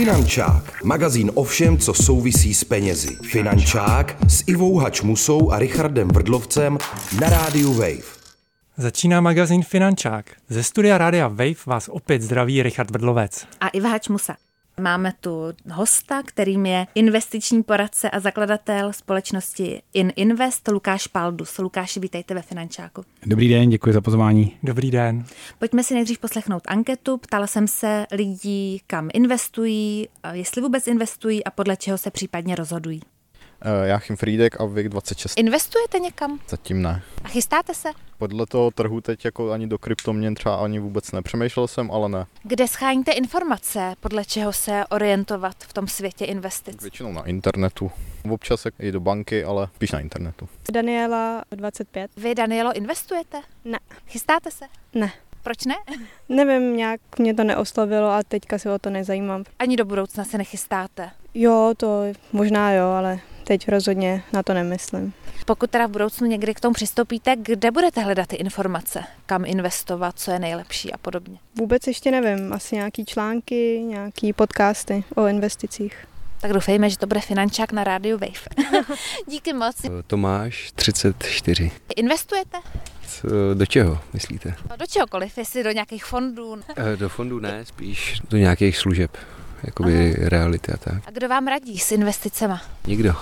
Finančák, magazín o všem, co souvisí s penězi. Finančák s Ivou Hačmusou a Richardem Vrdlovcem na rádiu Wave. Začíná magazín Finančák. Ze studia Rádia Wave vás opět zdraví Richard Vrdlovec. A Iva Hačmusa. Máme tu hosta, kterým je investiční poradce a zakladatel společnosti InInvest Lukáš Paldus. Lukáši, vítejte ve Finančáku. Dobrý den, děkuji za pozvání. Dobrý den. Pojďme si nejdřív poslechnout anketu. Ptala jsem se lidí, kam investují, jestli vůbec investují a podle čeho se případně rozhodují. Uh, Jáchym Frídek a Vik 26. Investujete někam? Zatím ne. A chystáte se? Podle toho trhu teď jako ani do kryptoměn třeba ani vůbec nepřemýšlel jsem, ale ne. Kde scháníte informace, podle čeho se orientovat v tom světě investic? Většinou na internetu. Občas i do banky, ale spíš na internetu. Daniela 25. Vy, Danielo, investujete? Ne. Chystáte se? Ne. Proč ne? Nevím, nějak mě to neoslovilo a teďka se o to nezajímám. Ani do budoucna se nechystáte? Jo, to možná jo, ale teď rozhodně na to nemyslím. Pokud teda v budoucnu někdy k tomu přistoupíte, kde budete hledat ty informace? Kam investovat, co je nejlepší a podobně? Vůbec ještě nevím. Asi nějaký články, nějaký podcasty o investicích. Tak doufejme, že to bude finančák na rádiu Wave. Díky moc. Tomáš, 34. Investujete? Do čeho, myslíte? No, do čehokoliv, jestli do nějakých fondů. Do fondů ne, spíš do nějakých služeb, jakoby Aha. reality a tak. A kdo vám radí s investicema? Nikdo.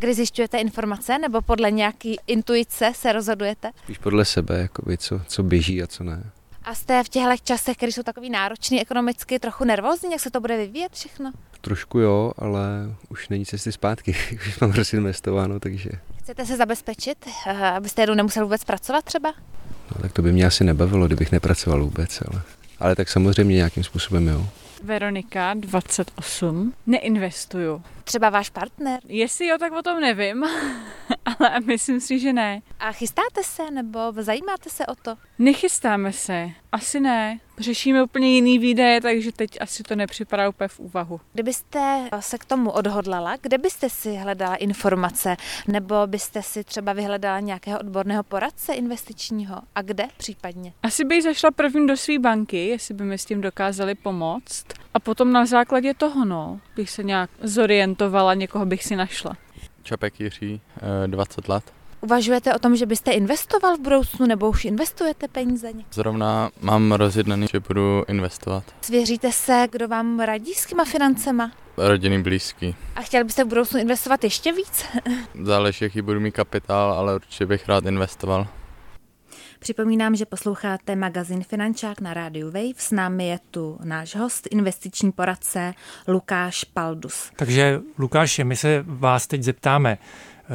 Kdy zjišťujete informace, nebo podle nějaký intuice se rozhodujete? Spíš podle sebe, jakoby, co, co běží a co ne. A jste v těchto časech, které jsou takový náročný ekonomicky, trochu nervózní, jak se to bude vyvíjet všechno? Trošku jo, ale už není cesty zpátky, už mám rozinvestováno, takže... Chcete se zabezpečit, abyste jednou nemusel vůbec pracovat třeba? No tak to by mě asi nebavilo, kdybych nepracoval vůbec, ale, ale tak samozřejmě nějakým způsobem jo. Veronika, 28. Neinvestuju. Třeba váš partner? Jestli jo, tak o tom nevím, ale myslím si, že ne. A chystáte se nebo zajímáte se o to? Nechystáme se, asi ne. Řešíme úplně jiný výdaje, takže teď asi to nepřipadá úplně v úvahu. Kdybyste se k tomu odhodlala, kde byste si hledala informace? Nebo byste si třeba vyhledala nějakého odborného poradce investičního? A kde případně? Asi bych zašla první do své banky, jestli by mi s tím dokázali pomoct. A potom na základě toho, no, bych se nějak zorientovala, někoho bych si našla. Čapek Jiří, 20 let. Uvažujete o tom, že byste investoval v budoucnu nebo už investujete peníze? Zrovna mám rozjednaný, že budu investovat. Svěříte se, kdo vám radí s těma financema? Rodiny blízký. A chtěl byste v budoucnu investovat ještě víc? Záleží, jaký budu mít kapitál, ale určitě bych rád investoval. Připomínám, že posloucháte magazín Finančák na rádiu Wave. S námi je tu náš host, investiční poradce Lukáš Paldus. Takže Lukáši, my se vás teď zeptáme,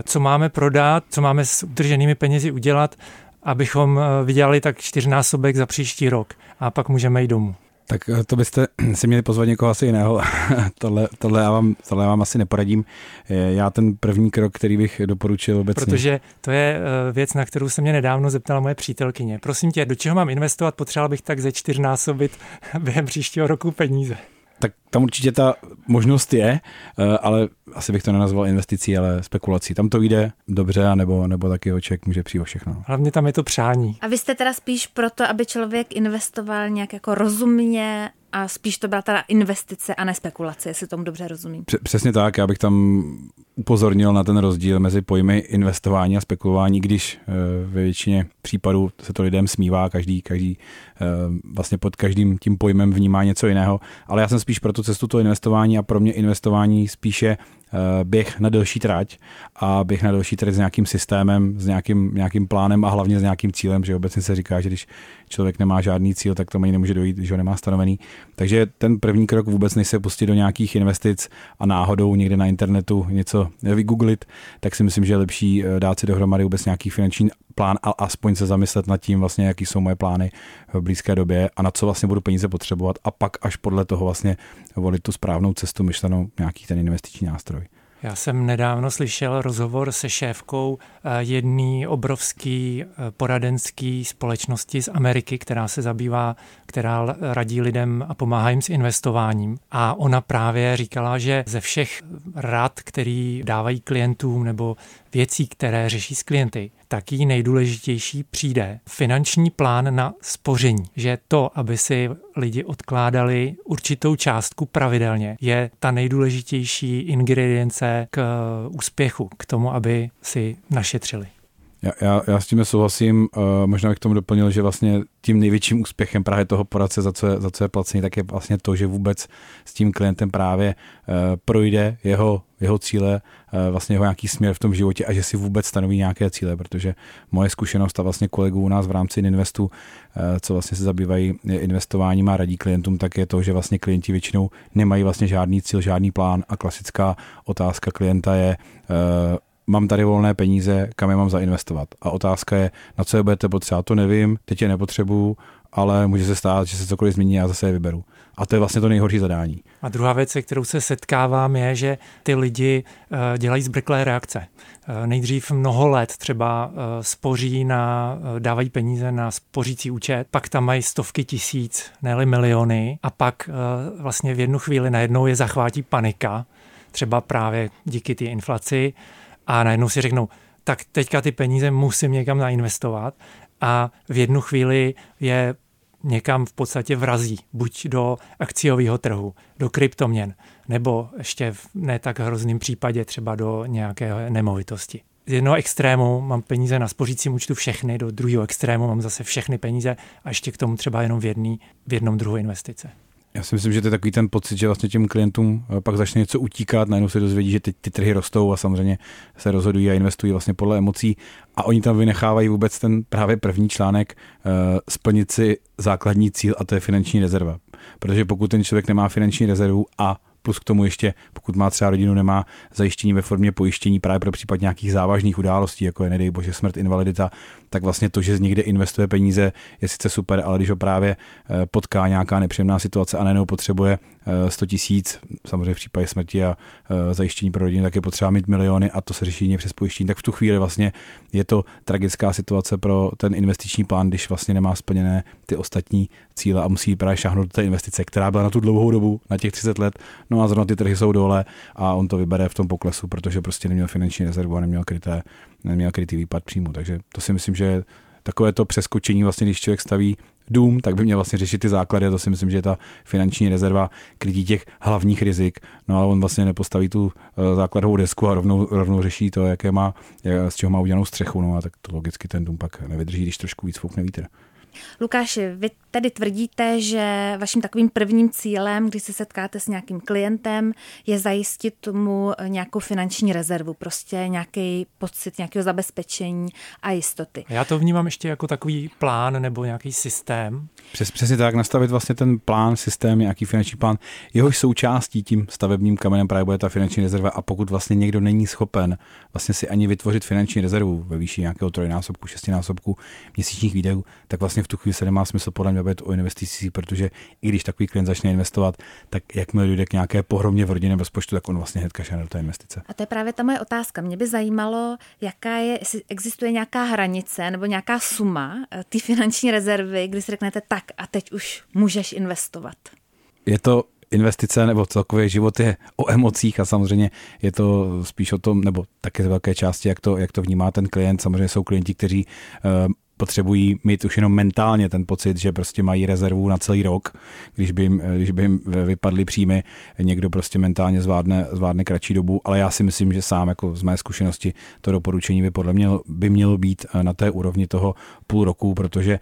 co máme prodat, co máme s udrženými penězi udělat, abychom vydělali tak čtyřnásobek za příští rok a pak můžeme jít domů. Tak eh, to byste si měli pozvat někoho asi jiného. tohle, tohle, já vám, tohle já vám asi neporadím. Já ten první krok, který bych doporučil obecně. Protože to je eh, věc, na kterou se mě nedávno zeptala moje přítelkyně. Prosím tě, do čeho mám investovat? Potřeboval bych tak ze čtyřnásobit během příštího roku peníze. Tak tam určitě ta možnost je, eh, ale asi bych to nenazval investicí, ale spekulací. Tam to jde dobře, nebo, nebo taky ho člověk může přijít o všechno. Hlavně tam je to přání. A vy jste teda spíš proto, aby člověk investoval nějak jako rozumně a spíš to byla teda investice a ne spekulace, jestli tomu dobře rozumím. Přesně tak, já bych tam upozornil na ten rozdíl mezi pojmy investování a spekulování, když eh, ve většině případů se to lidem smívá, každý, každý eh, vlastně pod každým tím pojmem vnímá něco jiného, ale já jsem spíš pro tu cestu toho investování a pro mě investování spíše běh na delší trať a běh na delší trať s nějakým systémem, s nějakým, nějakým plánem a hlavně s nějakým cílem, že obecně se říká, že když člověk nemá žádný cíl, tak to ani nemůže dojít, že ho nemá stanovený. Takže ten první krok vůbec než se pustit do nějakých investic a náhodou někde na internetu něco vygooglit, tak si myslím, že je lepší eh, dát si dohromady vůbec nějaký finanční plán a aspoň se zamyslet nad tím, vlastně, jaký jsou moje plány v blízké době a na co vlastně budu peníze potřebovat a pak až podle toho vlastně volit tu správnou cestu myšlenou nějaký ten investiční nástroj. Já jsem nedávno slyšel rozhovor se šéfkou eh, jedné obrovský eh, poradenský společnosti z Ameriky, která se zabývá, která radí lidem a pomáhá jim s investováním. A ona právě říkala, že ze všech rad, který dávají klientům nebo věcí, které řeší s klienty, tak jí nejdůležitější přijde finanční plán na spoření. Že to, aby si lidi odkládali určitou částku pravidelně, je ta nejdůležitější ingredience k úspěchu, k tomu, aby si našetřili. Já, já, já s tím souhlasím. Uh, možná bych k tomu doplnil, že vlastně tím největším úspěchem právě toho poradce, za co je, za co je placený, tak je vlastně to, že vůbec s tím klientem právě uh, projde jeho, jeho cíle, uh, vlastně jeho nějaký směr v tom životě a že si vůbec stanoví nějaké cíle, protože moje zkušenost a vlastně kolegů u nás v rámci Investu, uh, co vlastně se zabývají investováním a radí klientům, tak je to, že vlastně klienti většinou nemají vlastně žádný cíl, žádný plán a klasická otázka klienta je, uh, mám tady volné peníze, kam je mám zainvestovat. A otázka je, na co je budete potřebovat, to nevím, teď je nepotřebuju, ale může se stát, že se cokoliv změní a zase je vyberu. A to je vlastně to nejhorší zadání. A druhá věc, se kterou se setkávám, je, že ty lidi eh, dělají zbrklé reakce. Eh, nejdřív mnoho let třeba eh, spoří na, dávají peníze na spořící účet, pak tam mají stovky tisíc, ne miliony a pak vlastně v jednu chvíli najednou je zachvátí panika, třeba právě díky té inflaci a najednou si řeknou, tak teďka ty peníze musím někam nainvestovat a v jednu chvíli je někam v podstatě vrazí, buď do akciového trhu, do kryptoměn, nebo ještě v ne tak hrozném případě třeba do nějaké nemovitosti. Z jednoho extrému mám peníze na spořícím účtu všechny, do druhého extrému mám zase všechny peníze a ještě k tomu třeba jenom v, jedný, v jednom druhu investice. Já si myslím, že to je takový ten pocit, že vlastně těm klientům eh, pak začne něco utíkat, najednou se dozvědí, že teď ty trhy rostou a samozřejmě se rozhodují a investují vlastně podle emocí a oni tam vynechávají vůbec ten právě první článek uh, splnit si základní cíl a to je finanční rezerva. Protože pokud ten člověk nemá finanční rezervu a plus k tomu ještě, pokud má třeba rodinu, nemá zajištění ve formě pojištění právě pro případ nějakých závažných událostí, jako je nedej bože smrt, invalidita, tak vlastně to, že někde investuje peníze, je sice super, ale když ho právě eh, potká nějaká nepříjemná situace a najednou potřebuje 100 eh, tisíc, samozřejmě v případě smrti a eh, zajištění pro rodinu, tak je potřeba mít miliony a to se řeší přes pojištění, tak v tu chvíli vlastně je to tragická situace pro ten investiční plán, když vlastně nemá splněné ty ostatní cíle a musí právě šáhnout do té investice, která byla na tu dlouhou dobu, na těch 30 let, no a zrovna ty trhy jsou dole a on to vybere v tom poklesu, protože prostě neměl finanční rezervu a neměl kryté, neměl krytý výpad příjmu. Takže to si myslím, že takové to přeskočení, vlastně, když člověk staví dům, tak by měl vlastně řešit ty základy a to si myslím, že je ta finanční rezerva krytí těch hlavních rizik. No ale on vlastně nepostaví tu eh, základovou desku a rovnou, rovnou řeší to, jaké má, z čeho má udělanou střechu, no a tak to logicky ten dům pak nevydrží, když trošku víc foukne vítr. Lukáši, vy tedy tvrdíte, že vaším takovým prvním cílem, když se setkáte s nějakým klientem, je zajistit mu nějakou finanční rezervu, prostě nějaký pocit nějakého zabezpečení a jistoty. Já to vnímám ještě jako takový plán nebo nějaký systém. Přes, přesně tak, nastavit vlastně ten plán, systém, nějaký finanční plán. Jehož součástí tím stavebním kamenem právě bude ta finanční rezerva a pokud vlastně někdo není schopen vlastně si ani vytvořit finanční rezervu ve výši nějakého trojnásobku, šestinásobku měsíčních výdajů, tak vlastně v tu chvíli se nemá smysl podle mě bavit o investicích, protože i když takový klient začne investovat, tak jakmile dojde k nějaké pohromě v rodinném rozpočtu, tak on vlastně hned kašle do té investice. A to je právě ta moje otázka. Mě by zajímalo, jaká je, jestli existuje nějaká hranice nebo nějaká suma eh, té finanční rezervy, kdy si řeknete tak a teď už můžeš investovat. Je to investice nebo celkově život je o emocích a samozřejmě je to spíš o tom, nebo také z velké části, jak to, jak to vnímá ten klient. Samozřejmě jsou klienti, kteří uh, potřebují mít už jenom mentálně ten pocit, že prostě mají rezervu na celý rok, když by jim, když by jim vypadly příjmy, někdo prostě mentálně zvládne, zvládne kratší dobu, ale já si myslím, že sám jako z mé zkušenosti to doporučení by podle mě by mělo být na té úrovni toho půl roku, protože eh,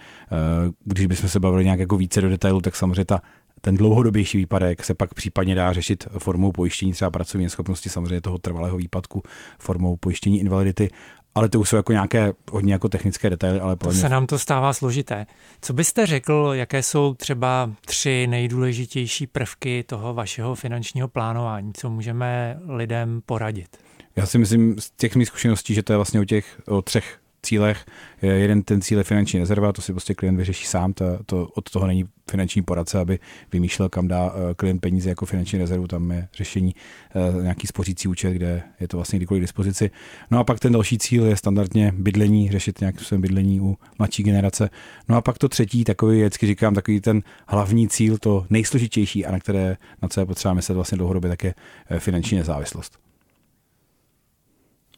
když bychom se bavili nějak jako více do detailu, tak samozřejmě ta ten dlouhodobější výpadek se pak případně dá řešit formou pojištění třeba pracovní schopnosti, samozřejmě toho trvalého výpadku, formou pojištění invalidity, ale to už jsou jako nějaké hodně jako technické detaily. Ale to se nám to stává složité. Co byste řekl, jaké jsou třeba tři nejdůležitější prvky toho vašeho finančního plánování, co můžeme lidem poradit? Já si myslím z těch mých zkušeností, že to je vlastně o těch o třech cílech. Jeden ten cíl je finanční rezerva, to si prostě klient vyřeší sám, to, to, od toho není finanční poradce, aby vymýšlel, kam dá eh, klient peníze jako finanční rezervu, tam je řešení eh, nějaký spořící účet, kde je to vlastně kdykoliv k dispozici. No a pak ten další cíl je standardně bydlení, řešit nějak svém bydlení u mladší generace. No a pak to třetí, takový, vždycky říkám, takový ten hlavní cíl, to nejsložitější a na které, na co je potřeba myslet vlastně dlouhodobě, tak je eh, finanční nezávislost.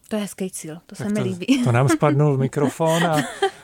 To je hezký cíl, to Tak se mi to, líbí. To nám spadnul mikrofon a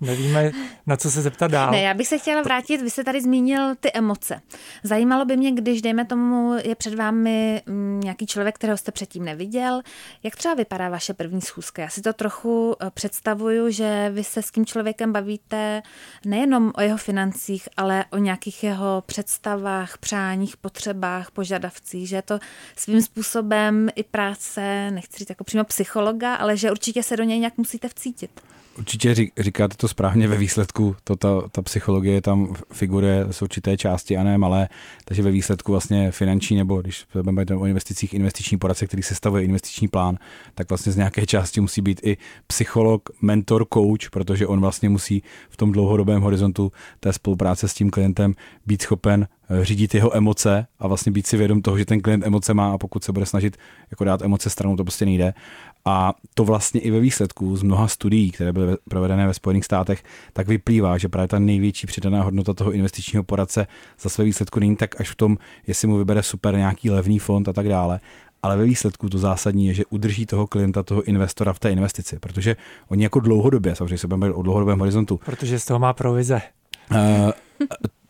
nevíme, na co se zeptat dál. Ne, já bych se chtěla vrátit, vy jste tady zmínil ty emoce. Zajímalo by mě, když, dejme tomu, je před vámi mm, nějaký člověk, kterého jste předtím neviděl, jak třeba vypadá vaše první schůzka? Já si to trochu eh, představuju, že vy se s tím člověkem bavíte nejenom o jeho financích, ale o nějakých jeho představách, přáních, potřebách, požadavcích, že je to svým způsobem i práce, nechci říct jako přímo psychologa, ale že určitě se do něj nějak musíte vcítit. Určitě řík, říkáte to správně ve výsledku, to, ta, ta psychologie tam figuruje z určité části a ne malé, takže ve výsledku vlastně finanční nebo když se bavíme o investicích, investiční poradce, který sestavuje investiční plán, tak vlastně z nějaké části musí být i psycholog, mentor, coach, protože on vlastně musí v tom dlouhodobém horizontu té spolupráce s tím klientem být schopen eh, řídit jeho emoce a vlastně být si vědom toho, že ten klient emoce má a pokud se bude snažit jako dát emoce stranou, to prostě nejde. A to vlastně i ve výsledku z mnoha studií, které byly provedené ve Spojených státech, tak vyplývá, že právě ta největší přidaná hodnota toho investičního poradce za své výsledku není tak až v tom, jestli mu vybere super nějaký levný fond a tak dále, ale ve výsledku to zásadní je, že udrží toho klienta, toho investora v té investici, protože oni jako dlouhodobě, samozřejmě se budeme o dlouhodobém horizontu. Protože z toho má provize. Uh,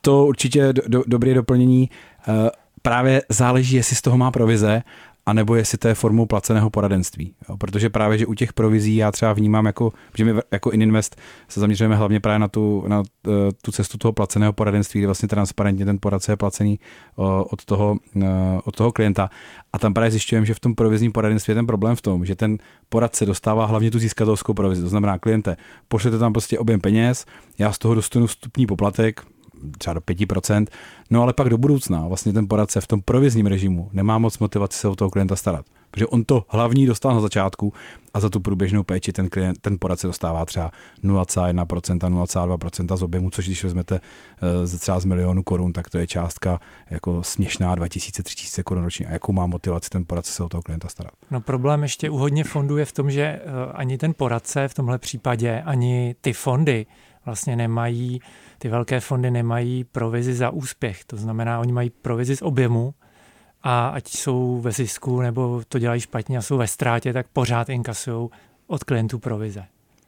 to určitě do, do, dobré doplnění. Uh, právě záleží, jestli z toho má provize anebo jestli to je formou placeného poradenství. Jo? Protože právě, že u těch provizí já třeba vnímám, jako, že my jako Ininvest se zaměřujeme hlavně právě na tu, na eh, tu cestu toho placeného poradenství, kde vlastně transparentně ten poradce je placený od toho, eh, od toho klienta. A tam právě zjišťujeme, že v tom provizním poradenství je ten problém v tom, že ten poradce dostává hlavně tu získatelskou provizi. To znamená, kliente, pošlete tam prostě objem peněz, já z toho dostanu vstupní poplatek, třeba do 5%, no ale pak do budoucna vlastně ten poradce v tom provizním režimu nemá moc motivaci se o toho klienta starat. Protože on to hlavní dostal na začátku a za tu průběžnou péči ten, klient, ten poradce dostává třeba 0,1%, 0,2% z objemu, což když vezmete uh, třeba z milionu korun, tak to je částka jako směšná 2000-3000 korun ročně. A jakou má motivaci ten poradce se o toho klienta starat? No problém ještě u hodně fondů je v tom, že uh, ani ten poradce v tomhle případě, ani ty fondy vlastně nemají ty velké fondy nemají provizi za úspěch. To znamená, oni mají provizi z objemu a ať jsou ve zisku nebo to dělají špatně a jsou ve ztrátě, tak pořád inkasují od klientů provize.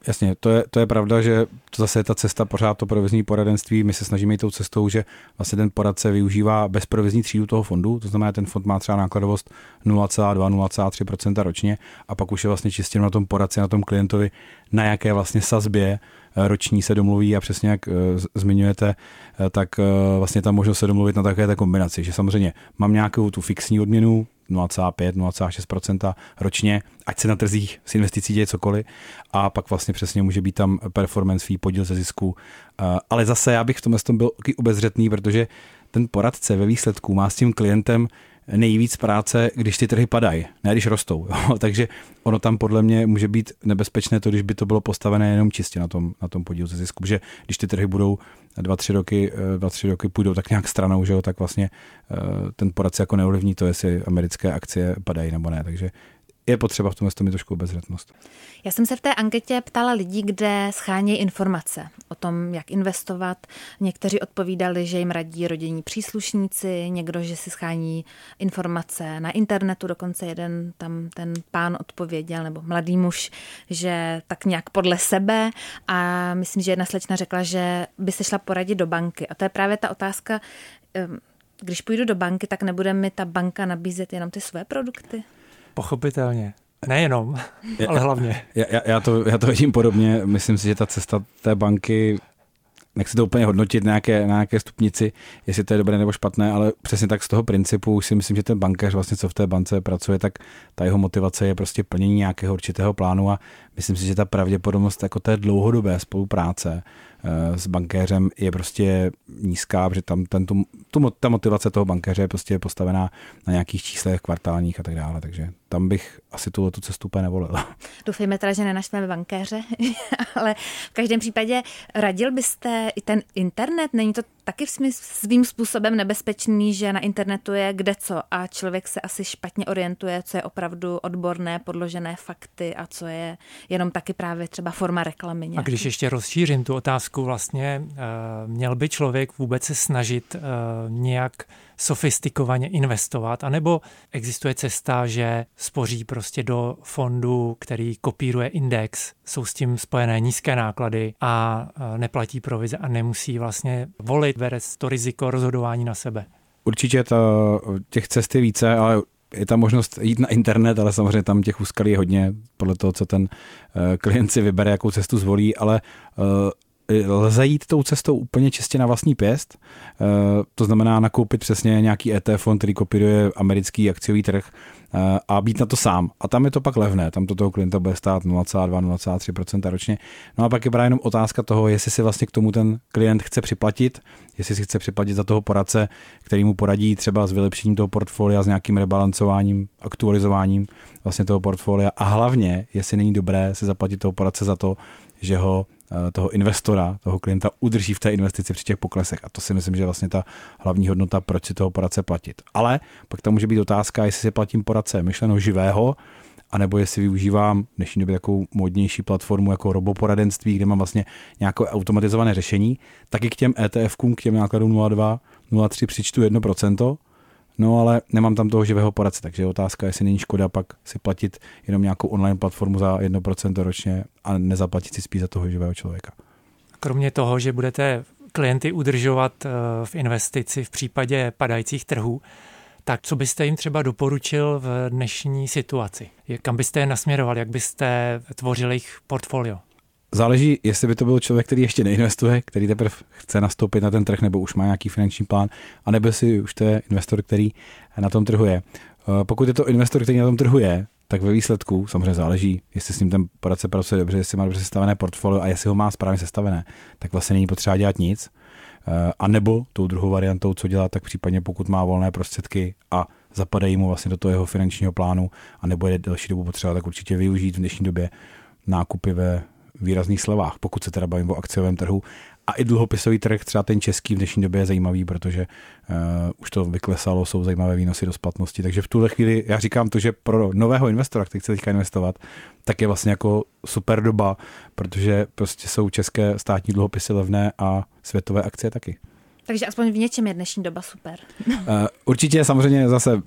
Jasně, to je, to je pravda, že to zase je ta cesta pořád to provizní poradenství. My se snažíme jít tou cestou, že vlastně ten poradce využívá bezprovizní třídu toho fondu, to znamená, ten fond má třeba nákladovost 0,2-0,3% ročně a pak už je vlastně čistě na tom poradci, na tom klientovi, na jaké vlastně sazbě roční se domluví a přesně jak eh, zmiňujete, eh, tak eh, vlastně tam možnost se domluvit na také té kombinaci, že samozřejmě mám nějakou tu fixní odměnu, 0,5-0,6% ročně, ať se na trzích s investicí děje cokoliv a pak vlastně přesně může být tam performance fee, podíl ze zisku. Ale zase já bych v tomhle tom byl obezřetný, protože ten poradce ve výsledku má s tím klientem nejvíc práce, když ty trhy padají, ne když rostou. Jo. Takže ono tam podle mě může být nebezpečné to, když by to bylo postavené jenom čistě na tom, na tom podílu ze zisku, že když ty trhy budou dva, tři roky, eh, dva, tři roky půjdou tak nějak stranou, že jo, tak vlastně eh, ten poradce jako neovlivní to, jestli americké akcie padají nebo ne. Takže je potřeba v tomhle mít trošku obezřetnost. Já jsem se v té anketě ptala lidí, kde schánějí informace o tom, jak investovat. Někteří odpovídali, že jim radí rodinní příslušníci, někdo, že si schání informace na internetu, dokonce jeden tam ten pán odpověděl, nebo mladý muž, že tak nějak podle sebe a myslím, že jedna slečna řekla, že by se šla poradit do banky. A to je právě ta otázka, když půjdu do banky, tak nebude mi ta banka nabízet jenom ty své produkty? Pochopitelně. Nejenom, ale hlavně. Já, já, já, to, já to vidím podobně. Myslím si, že ta cesta té banky, nechci to úplně hodnotit na nějaké, na nějaké stupnici, jestli to je dobré nebo špatné, ale přesně tak z toho principu už si myslím, že ten bankéř vlastně, co v té bance pracuje, tak ta jeho motivace je prostě plnění nějakého určitého plánu a myslím si, že ta pravděpodobnost jako té dlouhodobé spolupráce s bankéřem je prostě nízká, protože tam ten, tu, tu, ta motivace toho bankéře je prostě postavená na nějakých číslech kvartálních a tak dále, takže tam bych asi tuhle tu cestu úplně nevolil. Doufejme teda, že nenašteme bankéře, ale v každém případě radil byste i ten internet? Není to taky svým způsobem nebezpečný, že na internetu je kde co a člověk se asi špatně orientuje, co je opravdu odborné, podložené fakty a co je jenom taky právě třeba forma reklamy. Nějaký. A když ještě rozšířím tu otázku, vlastně eh, měl by člověk vůbec se snažit eh, nějak sofistikovaně investovat, anebo existuje cesta, že spoří prostě do fondu, který kopíruje index, jsou s tím spojené nízké náklady a neplatí provize a nemusí vlastně volit, bere to riziko rozhodování na sebe. Určitě to, těch cest je více, ale je tam možnost jít na internet, ale samozřejmě tam těch úskalí je hodně podle toho, co ten eh, klient si vybere, jakou cestu zvolí, ale eh, lze jít tou cestou úplně čistě na vlastní pěst. Eh, to znamená nakoupit přesně nějaký ETF který kopíruje americký akciový trh Eh, a být na to sám. A tam je to pak levné, tam to toho klienta bude stát 0,2-0,3% ročně. No a pak je právě jenom otázka toho, jestli si vlastně k tomu ten klient chce připlatit, jestli si chce připlatit za toho poradce, který mu poradí třeba s vylepšením toho portfolia, s nějakým rebalancováním, aktualizováním vlastně toho portfolia a hlavně, jestli není dobré si zaplatit toho poradce za to, že ho toho investora, toho klienta udrží v té investici při těch poklesech. A to si myslím, že je vlastně ta hlavní hodnota, proč si toho poradce platit. Ale pak tam může být otázka, jestli si platím poradce myšleno živého, anebo jestli využívám v dnešní době takovou modnější platformu jako roboporadenství, kde mám vlastně nějaké automatizované řešení, tak i k těm ETF-kům, k těm nákladům 0,2, 0,3 přičtu 1%, No ale nemám tam toho živého poradce, takže je otázka, jestli není škoda pak si platit jenom nějakou online platformu za 1% ročně a nezaplatit si spíš za toho živého člověka. Kromě toho, že budete klienty udržovat eh, v investici v případě padajících trhů, tak co byste jim třeba doporučil v dnešní situaci? Kam byste je nasměroval? Jak byste tvořili jejich portfolio? Záleží, jestli by to byl člověk, který ještě neinvestuje, který teprve chce nastoupit na ten trh nebo už má nějaký finanční plán, anebo si už to je investor, který na tom trhu je. Eh, pokud je to investor, který na tom trhu je, tak ve výsledku samozřejmě záleží, jestli s ním ten poradce pracuje dobře, jestli má dobře sestavené portfolio a jestli ho má správně sestavené, tak vlastně není potřeba dělat nic. Eh, a nebo tou druhou variantou, co dělat, tak případně pokud má volné prostředky a zapadají mu vlastně do toho jeho finančního plánu a nebo je další dobu potřeba, tak určitě využít v dnešní době nákupy ve výrazných slevách, pokud se teda bavím o akciovém trhu. A i dluhopisový trh, třeba ten český v dnešní době je zajímavý, protože uh, už to vyklesalo, jsou zajímavé výnosy do splatnosti. Takže v tuhle chvíli já říkám to, že pro nového investora, který chce teďka investovat, tak je vlastně jako super doba, protože prostě jsou české státní dluhopisy levné a světové akcie taky. Takže aspoň v něčem je dnešní doba super. Uh, určitě samozřejmě zase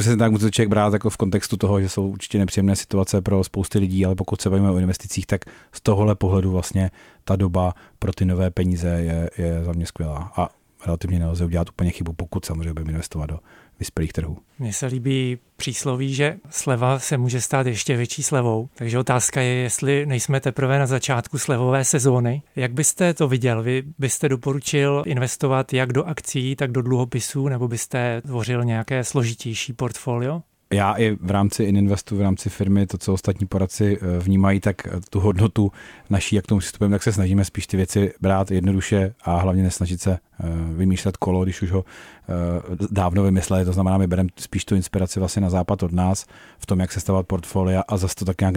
se tak musí člověk brát jako v kontextu toho, že jsou určitě nepříjemné situace pro spousty lidí, ale pokud se bavíme o investicích, tak z tohohle pohledu vlastně ta doba pro ty nové peníze je, je za mě skvělá. A relativně nelze udělat úplně chybu, pokud samozřejmě budeme investovat do vyspělých trhů. Mně se líbí přísloví, že sleva se může stát ještě větší slevou, takže otázka je, jestli nejsme teprve na začátku slevové sezóny. Jak byste to viděl? Vy byste doporučil investovat jak do akcí, tak do dluhopisů, nebo byste tvořil nějaké složitější portfolio? Já i v rámci Ininvestu, v rámci firmy, to, co ostatní poradci eh, vnímají, tak eh, tu hodnotu naší, jak tomu přistupujeme, tak se snažíme spíš ty věci brát jednoduše a hlavně nesnažit se eh, vymýšlet kolo, když už ho dávno vymysleli. To znamená, my bereme spíš tu inspiraci vlastně na západ od nás v tom, jak se stavat portfolia a zase to tak nějak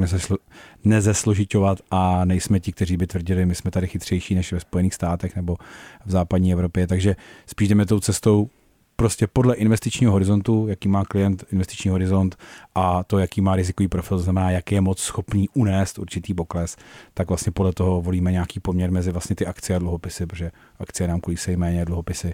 nezesložitovat a nejsme ti, kteří by tvrdili, my jsme tady chytřejší než ve Spojených státech nebo v západní Evropě. Takže spíš jdeme tou cestou prostě podle investičního horizontu, jaký má klient investiční horizont a to, jaký má rizikový profil, to znamená, jak je moc schopný unést určitý pokles, tak vlastně podle toho volíme nějaký poměr mezi vlastně ty akcie a dluhopisy, protože akcie nám kolísají méně, dluhopisy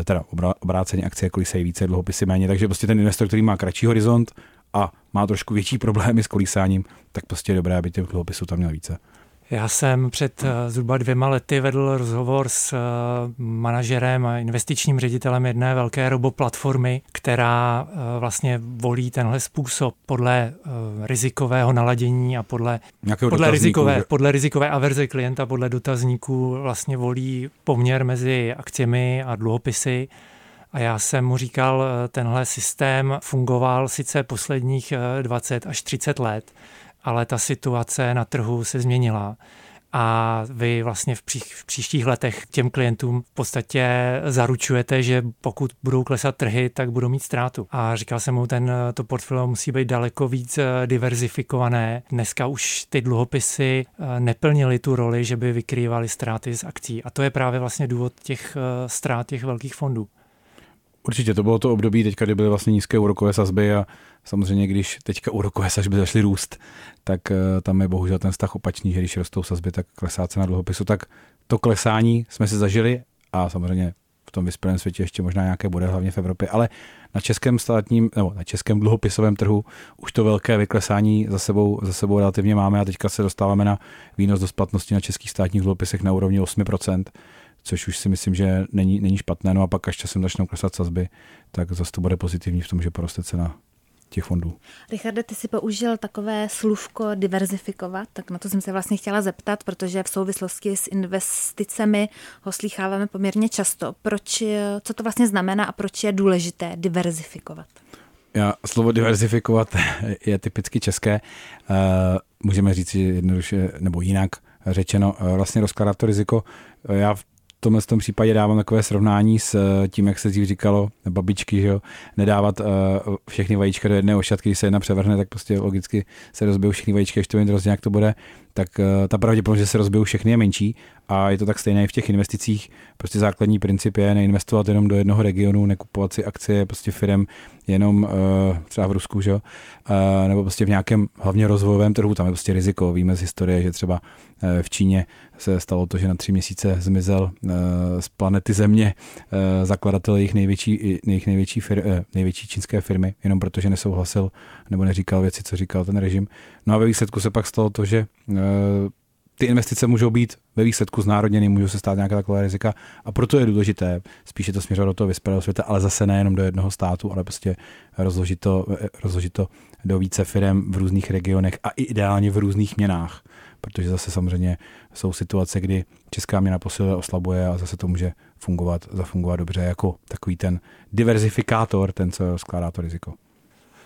eh, teda obráceně akcie kolísají více, dluhopisy méně, takže prostě ten investor, který má kratší horizont a má trošku větší problémy s kolísáním, tak prostě je dobré, aby těch dluhopisů tam měl více. Já jsem před eh, zhruba dvěma lety vedl rozhovor s eh, manažerem a investičním ředitelem jedné velké roboplatformy, která eh, vlastně volí tenhle způsob podle rizikového naladění a podle, podle, rizikové, podle rizikové averze klienta, podle dotazníků vlastně volí poměr mezi akciemi a dluhopisy. A já jsem mu říkal, tenhle systém fungoval sice posledních 20 až 30 let, ale ta situace na trhu se změnila a vy vlastně v, pří, v příštích letech těm klientům v podstatě zaručujete, že pokud budou klesat trhy, tak budou mít ztrátu. A říkal jsem mu, ten to portfolio musí být daleko víc eh, diverzifikované. Dneska už ty dluhopisy eh, neplnily tu roli, že by vykrývaly ztráty z akcí. A to je právě vlastně důvod těch eh, ztrát těch velkých fondů. Určitě, to bylo to období teďka, kdy byly vlastně nízké úrokové sazby a samozřejmě, když teďka úrokové sazby začaly růst, tak uh, tam je bohužel ten vztah opačný, že když rostou sazby, tak klesá cena dluhopisu. Tak to klesání jsme si zažili a samozřejmě v tom vyspělém světě ještě možná nějaké bude, hlavně v Evropě, ale na českém státním, nebo na českém dluhopisovém trhu už to velké vyklesání za sebou, za sebou relativně máme a teďka se dostáváme na výnos do splatnosti na českých státních dluhopisech na úrovni 8%, což už si myslím, že není, není špatné. No a pak až časem začnou klesat sazby, tak zase to bude pozitivní v tom, že poroste cena těch fondů. Richarde, ty si použil takové slůvko diverzifikovat, tak na to jsem se vlastně chtěla zeptat, protože v souvislosti s investicemi ho slýcháváme poměrně často. Proč, co to vlastně znamená a proč je důležité diverzifikovat? Já, slovo diverzifikovat je typicky české. Eh, můžeme říct jednoduše nebo jinak řečeno, eh, vlastně rozkládat to riziko. Já v tomhle tom případě dávám takové srovnání s eh, tím, jak se dřív říkalo, babičky, že jo, nedávat uh, všechny vajíčka do jedné ošatky, když se jedna převrhne, tak prostě logicky se rozbijou všechny vajíčka, ještě to jen jak to bude, tak uh, ta pravděpodobnost, že se rozbijou všechny je menší a je to tak stejné i v těch investicích. Prostě základní princip je neinvestovat jenom do jednoho regionu, nekupovat si akcie prostě firm jenom uh, třeba v Rusku, že? Uh, nebo prostě v nějakém hlavně rozvojovém trhu, tam je prostě riziko. Víme z historie, že třeba v Číně se stalo to, že na tři měsíce zmizel z planety Země zakladatel jejich největší, jejich největší, fir, největší čínské firmy, jenom protože nesouhlasil nebo neříkal věci, co říkal ten režim. No a ve výsledku se pak stalo to, že uh, ty investice můžou být ve výsledku znárodněny, můžou se stát nějaká taková rizika a proto je důležité spíše to směřovat do toho vyspělého světa, ale zase nejenom do jednoho státu, ale prostě rozložit to, rozložit to do více firm v různých regionech a i ideálně v různých měnách, protože zase samozřejmě jsou situace, kdy česká měna posiluje, oslabuje a zase to může fungovat, zafungovat dobře jako takový ten diverzifikátor, ten, co skládá to riziko.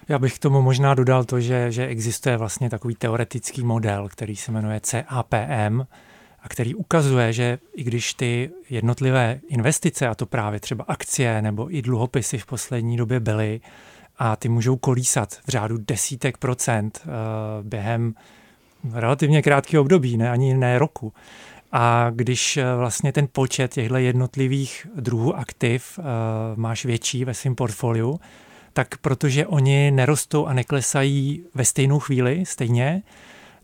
Já bych k tomu možná dodal to, že, že existuje vlastně takový teoretický model, který se jmenuje CAPM a který ukazuje, že i když ty jednotlivé investice, a to právě třeba akcie nebo i dluhopisy v poslední době byly, a ty můžou kolísat v řádu desítek procent uh, během relativně krátkého období, ne ani ne roku. A když uh, vlastně ten počet těchto jednotlivých druhů aktiv uh, máš větší ve svém portfoliu, tak protože oni nerostou a neklesají ve stejnou chvíli stejně,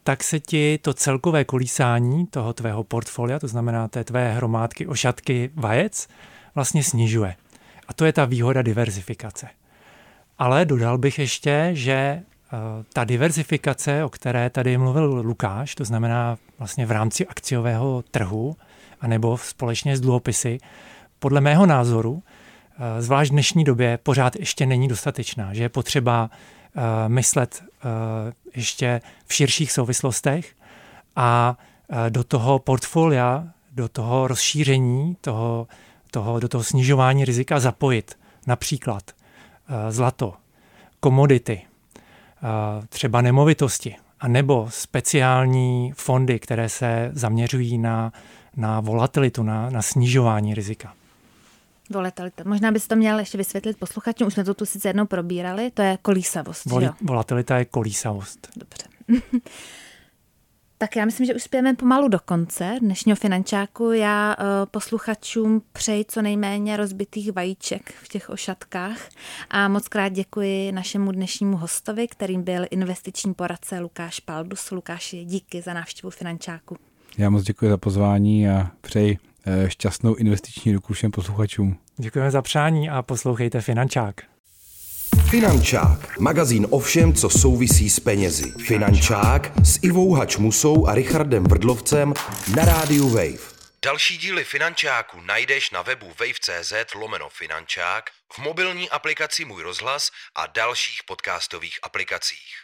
tak se ti to celkové kolísání toho tvého portfolia, to znamená té tvé hromádky ošatky vajec, vlastně snižuje. A to je ta výhoda diverzifikace. Ale dodal bych ještě, že eh, ta diverzifikace, o které tady mluvil Lukáš, to znamená vlastně v rámci akciového trhu, anebo společně s dluhopisy, podle mého názoru zvlášť v dnešní době pořád ještě není dostatečná, že je potřeba eh, myslet eh, ještě v širších souvislostech a do toho portfolia, do toho rozšíření, toho, toho, do toho snižování rizika zapojit například zlato, komodity, třeba nemovitosti, a nebo speciální fondy, které se zaměřují na, na volatilitu, na, na snižování rizika. Volatilita. Možná bys to měl ještě vysvětlit posluchačům, už jsme to tu sice jednou probírali, to je kolísavost. Vol- jo? Volatilita je kolísavost. Dobře. tak já myslím, že už spějeme pomalu do konce dnešního finančáku. Já uh, posluchačům přeji co nejméně rozbitých vajíček v těch ošatkách a moc krát děkuji našemu dnešnímu hostovi, kterým byl investiční poradce Lukáš Paldus. Lukáši, díky za návštěvu finančáku. Já moc děkuji za pozvání a přeji šťastnou investiční ruku všem posluchačům. Děkujeme za přání a poslouchejte Finančák. Finančák, magazín o všem, co souvisí s penězi. Finančák s Ivou Hačmusou a Richardem Vrdlovcem na rádiu Wave. Další díly Finančáku najdeš na webu wave.cz lomeno Finančák, v mobilní aplikaci Můj rozhlas a dalších podcastových aplikacích.